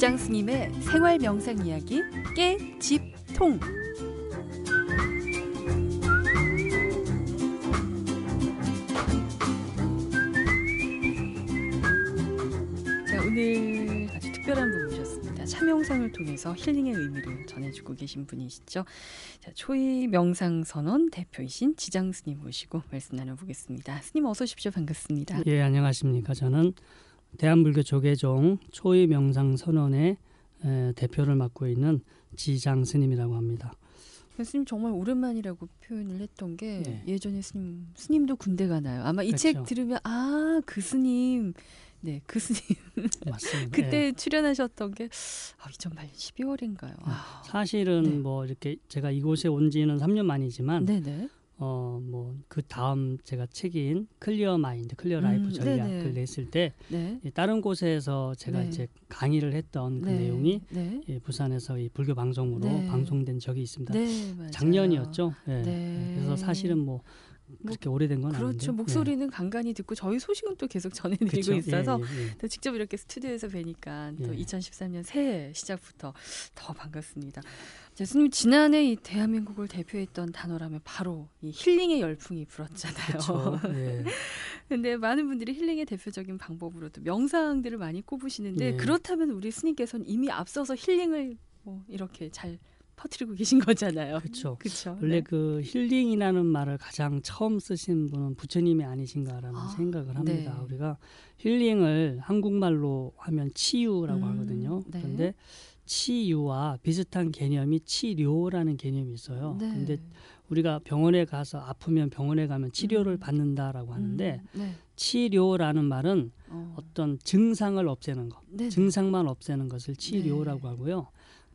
지장 스님의 생활 명상 이야기 깨집통. 자, 오늘 아주 특별한 분 모셨습니다. 참명상을 통해서 힐링의 의미를 전해주고 계신 분이시죠. 자, 초이 명상 선언 대표이신 지장 스님 모시고 말씀 나눠보겠습니다. 스님 어서 오십시오. 반갑습니다. 예, 안녕하십니까. 저는 대한불교 조계종 초이 명상 선언의 에, 대표를 맡고 있는 지장 스님이라고 합니다. 스님 정말 오랜만이라고 표현을 했던 게 네. 예전에 스님 스님도 군대 가나요? 아마 이책 그렇죠. 들으면 아 그 스님 네 그 스님 맞습니다. 그때 예. 출연하셨던 게 아, 2008년 12월인가요? 아, 사실은 네. 뭐 이렇게 제가 이곳에 온 지는 3년 만이지만 네네 어 뭐 그 다음 제가 책인 Clear Mind, Clear Life 음, 전략을 네네. 냈을 때 네. 이 다른 곳에서 제가 네. 이제 강의를 했던 그 네. 내용이 네. 예, 부산에서 이 불교 방송으로 네. 방송된 적이 있습니다. 네. 작년이었죠. 예. 네. 그래서 사실은 뭐 그렇게 오래된 건 아닌데. 그렇죠 목소리는 간간히 듣고 저희 소식은 또 계속 전해드리고 있어서 예, 예. 또 직접 이렇게 스튜디오에서 뵈니까 또 예. 2013년 새해 시작부터 더 반갑습니다. 자, 스님 지난해 이 대한민국을 대표했던 단어라면 바로 이 힐링의 열풍이 불었잖아요. 그렇죠. 예. 근데 많은 분들이 힐링의 대표적인 방법으로도 명상들을 많이 꼽으시는데 예. 그렇다면 우리 스님께서는 이미 앞서서 힐링을 뭐 이렇게 잘 퍼뜨리고 계신 거잖아요. 그렇죠. 그렇죠. 원래 그 힐링이라는 말을 가장 처음 쓰신 분은 부처님이 아니신가라는 아, 생각을 합니다. 네. 우리가 힐링을 한국말로 하면 치유라고 음, 하거든요. 네. 그런데 치유와 비슷한 개념이 치료라는 개념이 있어요. 네. 근데 우리가 병원에 가서 아프면 병원에 가면 치료를 음. 받는다라고 하는데 음, 네. 치료라는 말은 어. 어떤 증상을 없애는 것, 네. 증상만 없애는 것을 치료라고 하고요.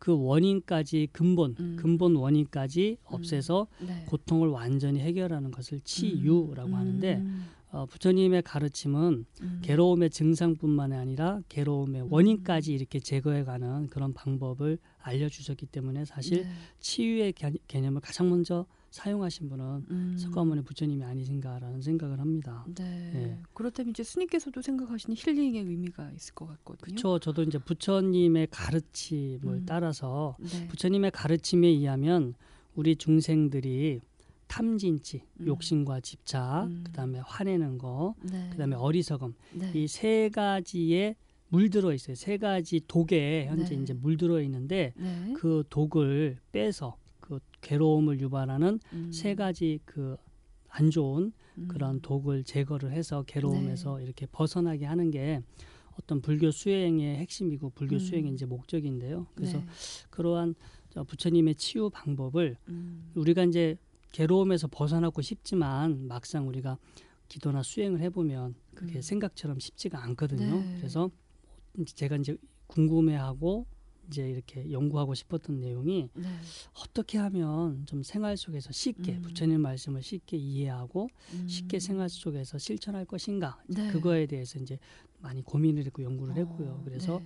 그 원인까지 근본, 음. 근본 원인까지 없애서 네. 고통을 완전히 해결하는 것을 치유라고 음, 하는데 음, 어, 부처님의 가르침은 음. 괴로움의 증상뿐만이 아니라 괴로움의 원인까지 이렇게 제거해가는 그런 방법을 알려주셨기 때문에 사실 네. 치유의 개, 개념을 가장 먼저 사용하신 분은 음. 석가모니 부처님이 아니신가라는 생각을 합니다. 네. 네. 그렇다면 이제 스님께서도 생각하시는 힐링의 의미가 있을 것 같거든요. 그렇죠. 저도 이제 부처님의 가르침을 음. 따라서 네. 부처님의 가르침에 의하면 우리 중생들이 탐진치, 음. 욕심과 집착, 음. 그다음에 화내는 거, 네. 그다음에 어리석음 네. 이세 가지에 물들어 있어요. 세 가지 독에 현재 네. 이제 물들어 있는데 네. 그 독을 빼서 그 괴로움을 유발하는 음. 세 가지 그 안 좋은 음. 그런 독을 제거를 해서 괴로움에서 이렇게 벗어나게 하는 게 어떤 불교 수행의 핵심이고 불교 음. 수행의 이제 목적인데요. 그래서 네. 그러한 저 부처님의 치유 방법을 음. 우리가 이제 괴로움에서 벗어나고 싶지만 막상 우리가 기도나 수행을 해보면 그게 음. 생각처럼 쉽지가 않거든요. 네. 그래서 이제 제가 이제 궁금해하고 이제 이렇게 연구하고 싶었던 내용이 네. 어떻게 하면 좀 생활 속에서 쉽게 음. 부처님 말씀을 쉽게 이해하고 음. 쉽게 생활 속에서 실천할 것인가 네. 그거에 대해서 이제 많이 고민을 했고 연구를 어, 했고요. 그래서 네.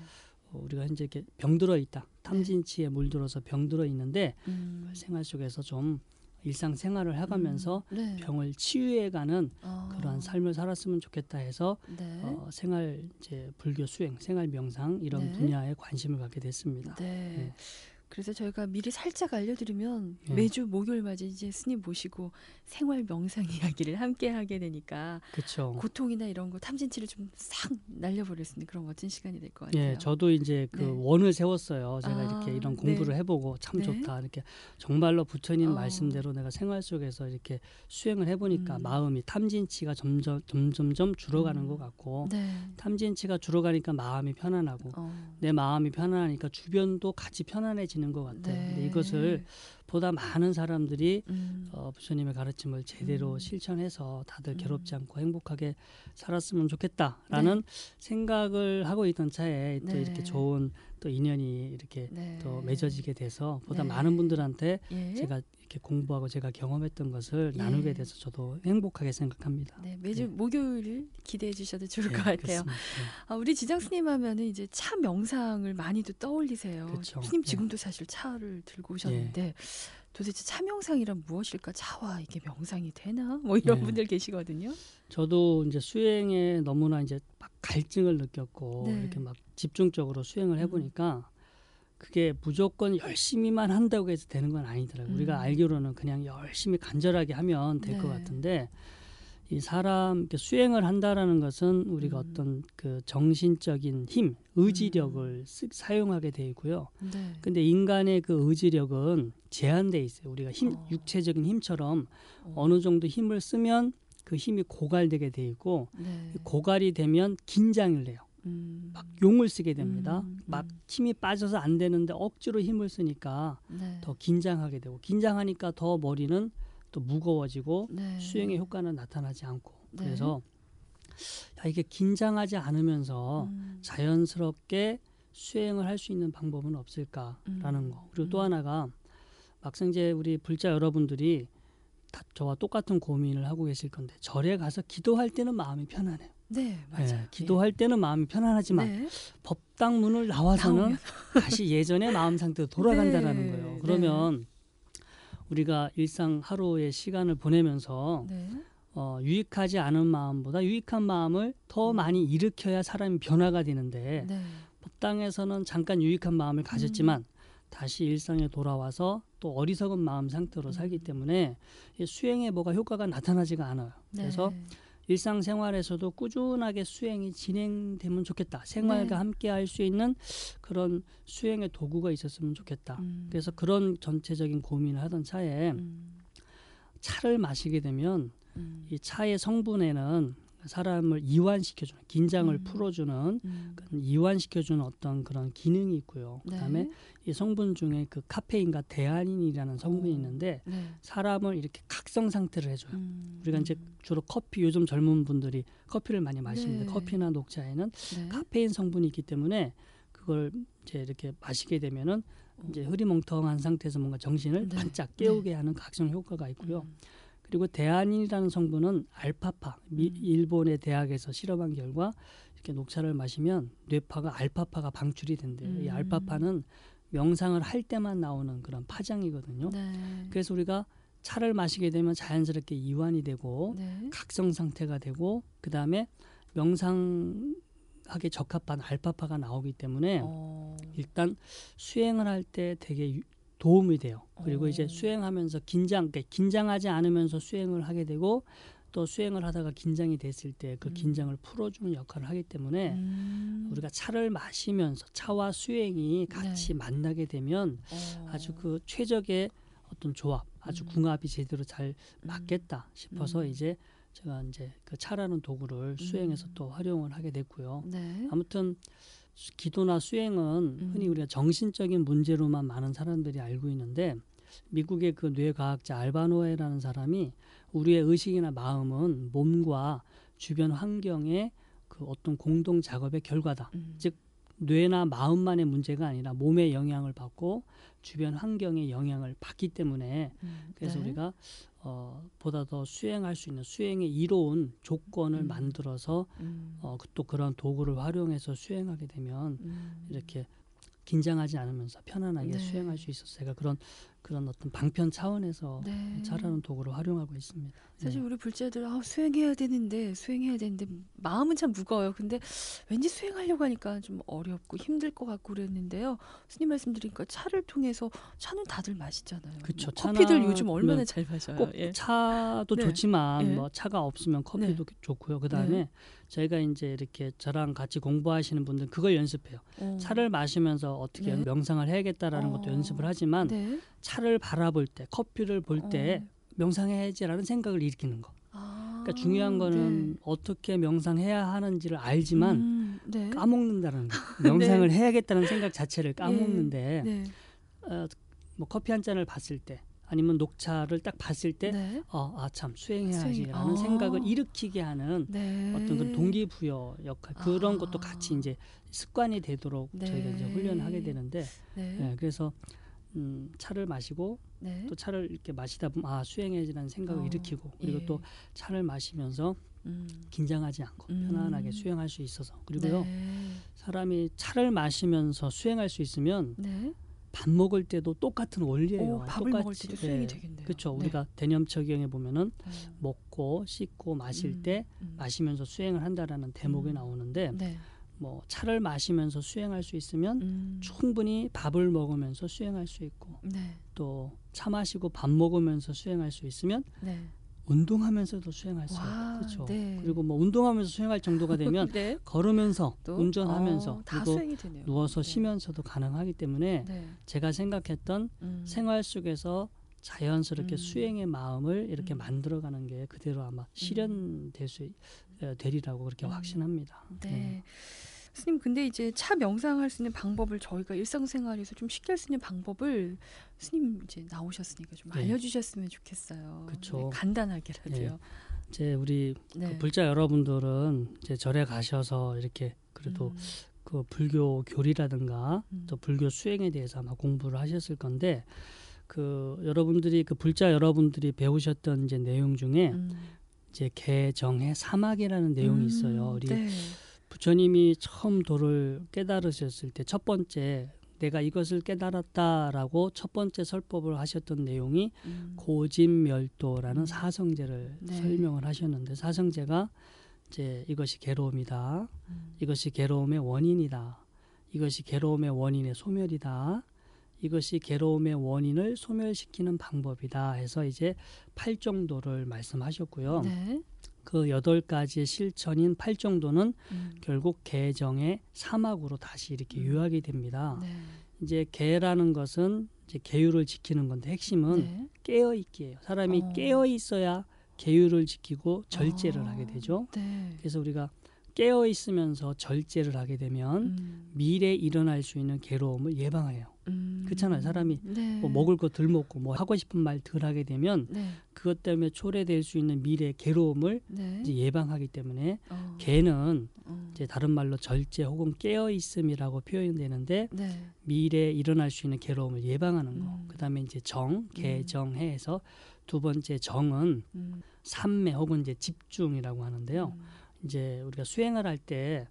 어, 우리가 현재 이렇게 병들어 있다 탐진치에 물들어서 병들어 있는데 음. 생활 속에서 좀 일상 생활을 해가면서 음. 네. 병을 치유해가는 아. 그러한 삶을 살았으면 좋겠다 해서 네. 어, 생활 이제 불교 수행, 생활 명상 이런 네. 분야에 관심을 갖게 됐습니다. 네. 네. 그래서 저희가 미리 살짝 알려드리면 네. 매주 목요일마다 이제 스님 모시고 생활 명상 이야기를 함께 하게 되니까 그렇죠. 고통이나 이런 거 탐진치를 좀 싹 날려버릴 수 있는 그런 멋진 시간이 될 것 같아요. 예, 저도 이제 그 네. 원을 세웠어요. 제가 아, 이렇게 이런 네. 공부를 해보고 참 네. 좋다. 이렇게 정말로 부처님 어. 말씀대로 내가 생활 속에서 이렇게 수행을 해보니까 음. 마음이 탐진치가 점점 점점점 줄어가는 음. 것 같고 네. 탐진치가 줄어가니까 마음이 편안하고 어. 내 마음이 편안하니까 주변도 같이 편안해지 는 것 같아요. 네. 근데 이것을 보다 많은 사람들이 음. 어, 부처님의 가르침을 제대로 음. 실천해서 다들 음. 괴롭지 않고 행복하게 살았으면 좋겠다라는 생각을 하고 있던 차에 또 네. 이렇게 좋은 또 인연이 이렇게 네. 또 맺어지게 돼서 보다 네. 많은 분들한테 예. 제가 이렇게 공부하고 제가 경험했던 것을 예. 나누게 돼서 저도 행복하게 생각합니다. 네, 매주 네. 목요일 기대해 주셔도 좋을 네, 것 같아요. 그렇습니다. 아, 우리 지장 스님 하면은 이제 차 명상을 많이도 떠올리세요. 그렇죠. 스님 네. 지금도 사실 차를 들고 오셨는데 도대체 차 명상이란 무엇일까? 차와 이게 명상이 되나? 뭐 이런 네. 분들 계시거든요. 저도 이제 수행에 너무나 이제 막 갈증을 느꼈고 네. 이렇게 막 집중적으로 수행을 해보니까 그게 무조건 열심히만 한다고 해서 되는 건 아니더라고요. 음. 우리가 알기로는 그냥 열심히 간절하게 하면 될것 네. 같은데 이 사람 수행을 한다라는 것은 우리가 음. 어떤 그 정신적인 힘, 의지력을 쓰- 사용하게 돼 있고요. 네. 근데 인간의 그 의지력은 제한돼 있어요. 우리가 힘, 어. 육체적인 힘처럼 어. 어느 정도 힘을 쓰면 그 힘이 고갈되게 돼 있고 네. 고갈이 되면 긴장을 해요. 음. 막 용을 쓰게 됩니다. 음, 막 음. 힘이 빠져서 안 되는데 억지로 힘을 쓰니까 네. 더 긴장하게 되고 긴장하니까 더 머리는 또 무거워지고 네. 수행의 효과는 나타나지 않고 네. 그래서 야, 이게 긴장하지 않으면서 음. 자연스럽게 수행을 할 수 있는 방법은 없을까라는 음. 거. 그리고 또 음. 하나가 막상 이제 우리 불자 여러분들이 다 저와 똑같은 고민을 하고 계실 건데 절에 가서 기도할 때는 마음이 편안해요. 네, 맞아요. 예, 기도할 때는 마음이 편안하지만 네. 법당 문을 나와서는. 다시 예전의 마음 상태로 돌아간다라는 네, 거예요. 네. 그러면 우리가 일상 하루의 시간을 보내면서 네. 어, 유익하지 않은 마음보다 유익한 마음을 더 음. 많이 일으켜야 사람이 변화가 되는데 네. 법당에서는 잠깐 유익한 마음을 음. 가졌지만 다시 일상에 돌아와서 또 어리석은 마음 상태로 살기 음. 때문에 이 수행에 뭐가 효과가 나타나지가 않아요. 그래서 네. 일상생활에서도 꾸준하게 수행이 진행되면 좋겠다. 생활과 네. 함께 할 수 있는 그런 수행의 도구가 있었으면 좋겠다. 음. 그래서 그런 전체적인 고민을 하던 차에 음. 차를 마시게 되면 음. 이 차의 성분에는 사람을 이완시켜주는 긴장을 음. 풀어주는 음. 이완시켜주는 어떤 그런 기능이 있고요. 그다음에 네. 이 성분 중에 그 카페인과 데아닌이라는 성분이 어. 있는데 네. 사람을 이렇게 각성 상태를 해줘요. 음. 우리가 이제 주로 커피 요즘 젊은 분들이 커피를 많이 마시는데 네. 커피나 녹차에는 네. 카페인 성분이 있기 때문에 그걸 이제 이렇게 마시게 되면은 이제 흐리멍텅한 상태에서 뭔가 정신을 네. 반짝 깨우게 하는 각성 효과가 있고요. 음. 그리고 데아닌이라는 성분은 알파파 미, 음. 일본의 대학에서 실험한 결과 이렇게 녹차를 마시면 뇌파가 알파파가 방출이 된대요. 이 음. 알파파는 명상을 할 때만 나오는 그런 파장이거든요. 네. 그래서 우리가 차를 마시게 되면 자연스럽게 이완이 되고 네. 각성 상태가 되고 그 다음에 명상하게 적합한 알파파가 나오기 때문에 어. 일단 수행을 할 때 되게 유- 도움이 돼요. 그리고 어. 이제 수행하면서 긴장, 긴장하지 않으면서 수행을 하게 되고 또 수행을 하다가 긴장이 됐을 때그 음. 긴장을 풀어주는 역할을 하기 때문에 음. 우리가 차를 마시면서 차와 수행이 같이 네. 만나게 되면 어. 아주 그 최적의 어떤 조합, 아주 음. 궁합이 제대로 잘 맞겠다 싶어서 음. 이제 제가 이제 그 차라는 도구를 수행해서 음. 또 활용을 하게 됐고요. 네. 아무튼 수- 기도나 수행은 음. 흔히 우리가 정신적인 문제로만 많은 사람들이 알고 있는데 미국의 그 뇌과학자 알바노에라는 사람이 우리의 의식이나 마음은 몸과 주변 환경의 그 어떤 공동 작업의 결과다. 음. 즉 뇌나 마음만의 문제가 아니라 몸의 영향을 받고 주변 환경의 영향을 받기 때문에 음. 그래서 네. 우리가 어, 보다 더 수행할 수 있는 수행의 이로운 조건을 음. 만들어서 음. 어, 그- 또 그런 도구를 활용해서 수행하게 되면 음. 이렇게 긴장하지 않으면서 편안하게 네. 수행할 수 있어서 제가 그런 그런 어떤 방편 차원에서 네. 차라는 도구를 활용하고 있습니다. 사실 네. 우리 불자들 아, 수행해야 되는데 수행해야 되는데 마음은 참 무거워요. 근데 왠지 수행하려고 하니까 좀 어렵고 힘들 것 같고 그랬는데요. 스님 말씀 드리니까 차를 통해서 차는 다들 마시잖아요. 그쵸. 뭐 커피들 요즘 얼마나 네. 잘 마셔요. 꼭 예. 차도 네. 좋지만 예. 뭐 차가 없으면 커피도 좋고요. 그다음에 네. 저희가 이제 이렇게 저랑 같이 공부하시는 분들 그걸 연습해요. 어. 차를 마시면서 어떻게 네. 명상을 해야겠다라는 것도 어. 연습을 하지만 네. 차를 바라볼 때 커피를 볼때 어. 명상해야지라는 생각을 일으키는 거. 아, 그러니까 중요한 거는 네. 어떻게 명상해야 하는지를 알지만 음, 네. 까먹는다는 거. 명상을 해야겠다는 생각 자체를 까먹는데 네. 어, 뭐 커피 한 잔을 봤을 때 아니면 녹차를 딱 봤을 때 네. 어, 아 참 수행해야지라는 수행. 아. 생각을 일으키게 하는 네. 어떤 그 동기부여 역할 그런 아. 것도 같이 이제 습관이 되도록 네. 저희가 이제 훈련을 하게 되는데 네. 예, 그래서 음, 차를 마시고 네. 또 차를 이렇게 마시다 보면 아 수행해야지라는 생각을 어, 일으키고 그리고 예. 또 차를 마시면서 음. 긴장하지 않고 음. 편안하게 수행할 수 있어서 그리고요 네. 사람이 차를 마시면서 수행할 수 있으면 네. 밥 먹을 때도 똑같은 원리예요. 오, 밥을 먹을 똑같이. 때도 수행이 네. 되겠네요. 그렇죠. 네. 우리가 대념척경에 보면은 어. 먹고 씻고 마실 음, 때 음. 마시면서 수행을 한다라는 대목이 음. 나오는데 네. 뭐 차를 마시면서 수행할 수 있으면 음. 충분히 밥을 먹으면서 수행할 수 있고 네. 또차 마시고 밥 먹으면서 수행할 수 있으면 네. 운동하면서도 수행할 수 와, 있고 그렇죠. 네. 그리고 뭐 운동하면서 수행할 정도가 되면 네. 걸으면서 또 운전하면서 어, 다 그리고. 누워서 네. 쉬면서도 가능하기 때문에 네. 제가 생각했던 음. 생활 속에서 자연스럽게 음. 수행의 마음을 이렇게 음. 만들어가는 게 그대로 아마 실현될 수 되리라고 그렇게 음. 확신합니다. 네. 스님 근데 이제 차 명상할 수 있는 방법을 저희가 일상생활에서 좀 쉽게 할 수 있는 방법을 스님 이제 나오셨으니까 좀 네. 알려주셨으면 좋겠어요. 네, 간단하게라도요. 이제 우리 네. 그 불자 여러분들은 이제 절에 가셔서 이렇게 그래도 음, 그 불교 교리라든가 음. 또 불교 수행에 대해서 아마 공부를 하셨을 건데 그 여러분들이 그 불자 여러분들이 배우셨던 이제 내용 중에 음. 이제 개정의 사막이라는 내용이 음, 있어요. 우리 네. 부처님이 처음 도를 깨달으셨을 때 첫 번째 내가 이것을 깨달았다라고 첫 번째 설법을 하셨던 내용이 음. 고진멸도라는 음. 사성제를 네. 설명을 하셨는데 사성제가 이제 이것이 괴로움이다. 음. 이것이 괴로움의 원인이다. 이것이 괴로움의 원인의 소멸이다. 이것이 괴로움의 원인을 소멸시키는 방법이다 해서 이제 팔 정도를 말씀하셨고요. 네. 그 여덟 가지의 실천인 팔 정도는 음. 결국 개정의 사막으로 다시 이렇게 음. 요약이 됩니다. 네. 이제 개라는 것은 이제 계율을 지키는 건데 핵심은 네. 깨어 있기예요. 사람이 어. 깨어 있어야 계율을 지키고 절제를 아, 하게 되죠. 네. 그래서 우리가 깨어 있으면서 절제를 하게 되면 음. 미래에 일어날 수 있는 괴로움을 예방해요. 음. 그렇잖아요. 사람이 네. 뭐 먹을 거 덜 먹고 뭐 하고 싶은 말 덜 하게 되면 네. 그것 때문에 초래될 수 있는 미래 괴로움을 네. 이제 예방하기 때문에 어. 개는 어. 이제 다른 말로 절제 혹은 깨어 있음이라고 표현되는데 네. 미래에 일어날 수 있는 괴로움을 예방하는 거. 음. 그다음에 이제 정, 개정해서 두 번째 정은 음. 삼매 혹은 이제 집중이라고 하는데요. 음. 이제 우리가 수행을 할때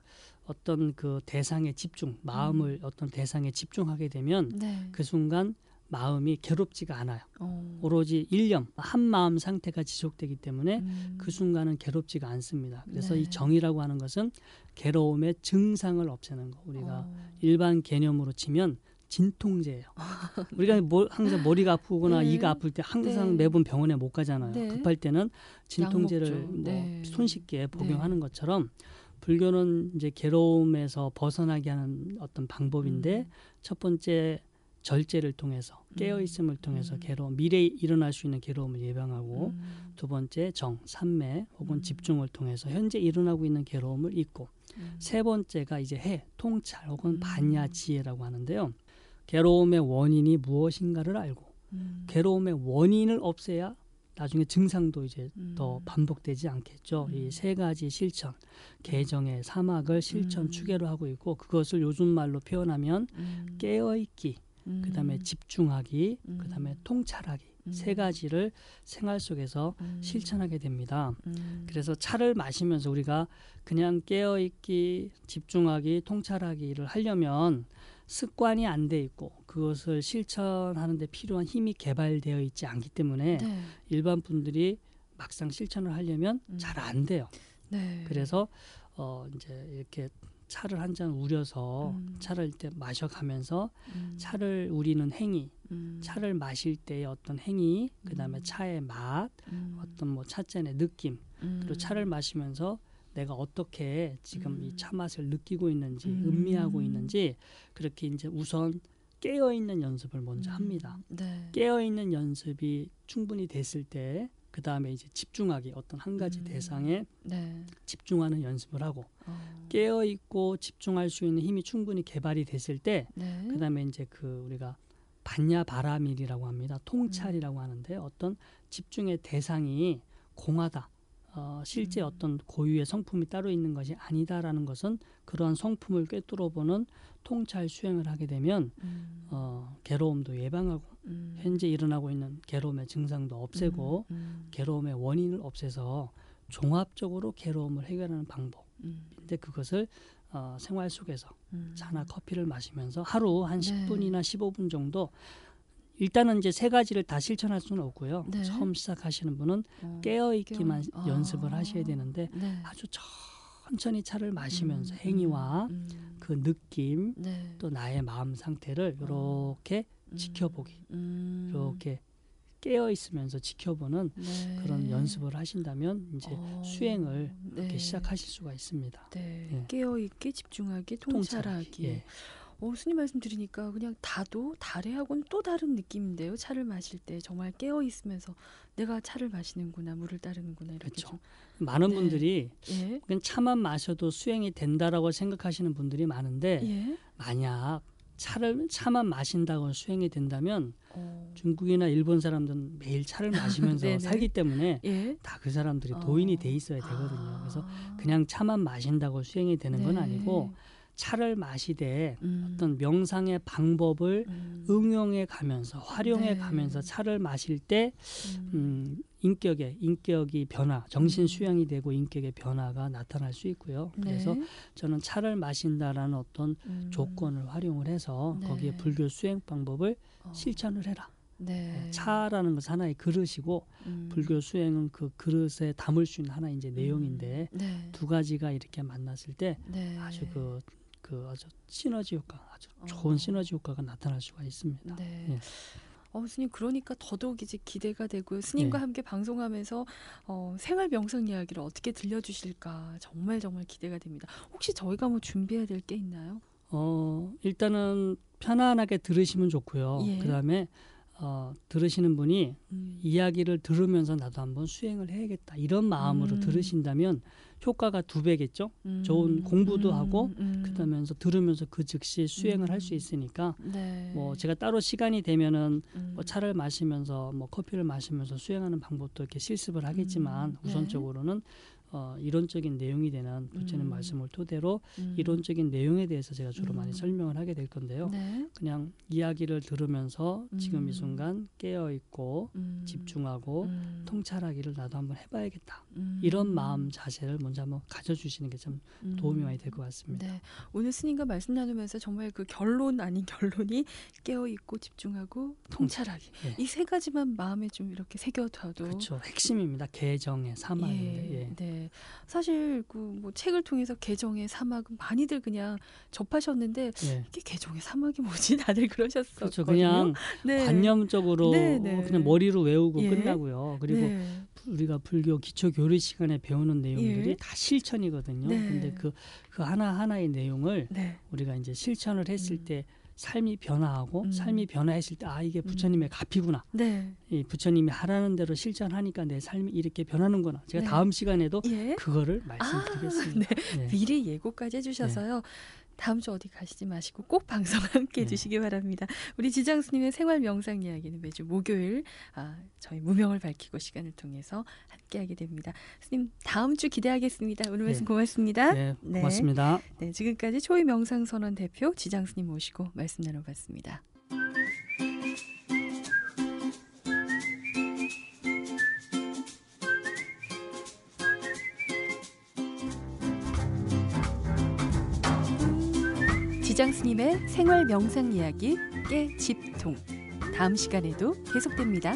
어떤 그 대상에 집중, 마음을 어떤 대상에 집중하게 되면 네. 그 순간 마음이 괴롭지가 않아요. 어. 오로지 일념, 한 마음 상태가 지속되기 때문에 음. 그 순간은 괴롭지가 않습니다. 그래서 네. 이 정이라고 하는 것은 괴로움의 증상을 없애는 거. 우리가 어. 일반 개념으로 치면 진통제예요. 우리가 뭐 항상 머리가 아프거나 네. 이가 아플 때 항상 네. 매번 병원에 못 가잖아요. 네. 급할 때는 진통제를. 뭐 네. 손쉽게 복용하는 것처럼 불교는 이제 괴로움에서 벗어나게 하는 어떤 방법인데 음. 첫 번째 절제를 통해서 깨어 있음을 통해서 음. 괴로움 미래에 일어날 수 있는 괴로움을 예방하고 음. 두 번째 정 삼매 혹은 음. 집중을 통해서 현재 일어나고 있는 괴로움을 잊고 음. 세 번째가 이제 해 통찰 혹은 음. 반야 지혜라고 하는데요. 괴로움의 원인이 무엇인가를 알고 음. 괴로움의 원인을 없애야 나중에 증상도 이제 음. 더 반복되지 않겠죠. 음. 이세 가지 실천, 개정의 사막을 실천 음. 추계로 하고 있고 그것을 요즘 말로 표현하면 음. 깨어 있기, 음. 그다음에 집중하기, 음. 그다음에 통찰하기 음. 세 가지를 생활 속에서 음. 실천하게 됩니다. 음. 그래서 차를 마시면서 우리가 그냥 깨어 있기, 집중하기, 통찰하기를 하려면 습관이 안 돼 있고 그것을 실천하는 데 필요한 힘이 개발되어 있지 않기 때문에 네. 일반 분들이 막상 실천을 하려면 음. 잘안 돼요. 네. 그래서 어 이제 이렇게 차를 한 잔 우려서 음. 차를 이렇게 마셔가면서 음. 차를 우리는 행위, 음. 차를 마실 때의 어떤 행위, 그다음에 음. 차의 맛, 음. 어떤 뭐 찻잔의 느낌, 음. 그리고 차를 마시면서 내가 어떻게 지금 음. 이차 맛을 느끼고 있는지, 음. 음미하고 있는지 그렇게 이제 우선 깨어 있는 연습을 먼저 음. 합니다. 네. 깨어 있는 연습이 충분히 됐을 때 그 다음에 이제 집중하기 어떤 한 가지 음. 대상에 네. 집중하는 연습을 하고 어. 깨어 있고 집중할 수 있는 힘이 충분히 개발이 됐을 때 네. 그 다음에 이제 그 우리가 반야 바라밀이라고 합니다. 통찰이라고 하는데 어떤 집중의 대상이 공하다. 어, 실제 음. 어떤 고유의 성품이 따로 있는 것이 아니다라는 것은 그러한 성품을 꿰뚫어 보는 통찰 수행을 하게 되면 음. 어, 괴로움도 예방하고 음. 현재 일어나고 있는 괴로움의 증상도 없애고 음. 음. 괴로움의 원인을 없애서 종합적으로 괴로움을 해결하는 방법. 음. 근데 그것을 어, 생활 속에서 음. 차나 커피를 마시면서 하루 한 네. 10분이나 15분 정도 일단은 이제 세 가지를 다 실천할 수는 없고요. 네. 처음 시작하시는 분은 어. 깨어 있기만 깨어- 아. 연습을 하셔야 되는데 네. 아주 천천히 차를 마시면서 음, 행위와 음, 그 느낌 네. 또 나의 마음 상태를 이렇게 음, 지켜보기 음, 이렇게 깨어 있으면서 지켜보는 네. 그런 연습을 하신다면 이제 어, 수행을 이렇게 네. 시작하실 수가 있습니다. 네. 예. 깨어 있기, 집중하기, 통찰하기. 예. 어, 스님 말씀 들으니까 그냥 다도 다래하고는 또 다른 느낌인데요. 차를 마실 때 정말 깨어 있으면서 내가 차를 마시는구나, 물을 따르는구나 이렇게 그렇죠. 좀. 많은 네. 분들이 예. 그냥 차만 마셔도 수행이 된다라고 생각하시는 분들이 많은데 예. 만약 차를 차만 마신다고 수행이 된다면 어. 중국이나 일본 사람들은 매일 차를 마시면서. 살기 때문에 예. 다그 사람들이 어. 도인이 돼 있어야 되거든요. 그래서 아. 그냥 차만 마신다고 수행이 되는 건 네. 아니고 차를 마시되 음. 어떤 명상의 방법을 음. 응용해 가면서 활용해 네. 가면서 차를 마실 때 음. 음, 인격의 인격이 변화, 정신 음. 수양이 되고 인격의 변화가 나타날 수 있고요. 그래서 네. 저는 차를 마신다라는 어떤 음. 조건을 활용을 해서 네. 거기에 불교 수행 방법을 어. 실천을 해라. 네. 차라는 것은 하나의 그릇이고 음. 불교 수행은 그 그릇에 담을 수 있는 하나의 이제 내용인데 음. 네. 두 가지가 이렇게 만났을 때 네. 아주 그, 그 아주 시너지 효과, 아주 어. 좋은 시너지 효과가 나타날 수가 있습니다. 네. 예. 어, 스님 그러니까 더더욱 이제 기대가 되고요. 스님과 네. 함께 방송하면서 어, 생활 명상 이야기를 어떻게 들려주실까 정말 정말 기대가 됩니다. 혹시 저희가 뭐 준비해야 될 게 있나요? 어, 일단은 편안하게 들으시면 좋고요. 예. 그다음에 어, 들으시는 분이 음. 이야기를 들으면서 나도 한번 수행을 해야겠다 이런 마음으로 음. 들으신다면 효과가 두 배겠죠. 음. 좋은 공부도 음. 하고 음. 그러면서 들으면서 그 즉시 수행을 할수 음. 있으니까 네. 뭐 제가 따로 시간이 되면은 음. 뭐 차를 마시면서 뭐 커피를 마시면서 수행하는 방법도 이렇게 실습을 하겠지만 음. 네. 우선적으로는 어, 이론적인 내용이 되는 부처님 음. 말씀을 토대로 음. 이론적인 내용에 대해서 제가 주로 많이 음. 설명을 하게 될 건데요. 네. 그냥 이야기를 들으면서 지금 음. 이 순간 깨어 있고 음. 집중하고 음. 통찰하기를 나도 한번 해봐야겠다. 음. 이런 마음 자세를 먼저 한번 가져주시는 게참 음. 도움이 많이 될 것 같습니다. 네. 오늘 스님과 말씀 나누면서 정말 그 결론 아닌 결론이 깨어 있고 집중하고 통찰하기. 예. 이세 가지만 마음에 좀 이렇게 새겨둬도 그렇죠. 핵심입니다. 개정의 사마인데. 예. 네. 사실 그 뭐 책을 통해서 개정의 사막은 많이들 그냥 접하셨는데 예. 이게 개정의 사막이 뭐지? 다들 그러셨었거든요. 그렇죠. 그냥 네. 관념적으로 네, 네. 그냥 머리로 외우고 예. 끝나고요. 그리고 네. 우리가 불교 기초 교리 시간에 배우는 내용들이 예. 다 실천이거든요. 네. 근데 그, 그 하나 하나의 내용을 네. 우리가 이제 실천을 했을 음. 때 삶이 변화하고 음. 삶이 변화했을 때 아 이게 부처님의 값이구나. 네. 이 부처님이 하라는 대로 실천하니까 내 삶이 이렇게 변하는구나. 제가 네. 다음 시간에도 예. 그거를 말씀드리겠습니다. 네. 미리 예고까지 해주셔서요. 다음 주 어디 가시지 마시고 꼭 방송 함께 네. 해주시기 바랍니다. 우리 지장스님의 생활 명상 이야기는 매주 목요일 아, 저희 무명을 밝히고 시간을 통해서 함께하게 됩니다. 스님 다음 주 기대하겠습니다. 오늘 말씀 네. 고맙습니다. 네, 고맙습니다. 네, 지금까지 초이 명상 선언 대표 지장스님 모시고 말씀 나눠봤습니다. 스님의 생활 명상 이야기 깨집통 다음 시간에도 계속됩니다.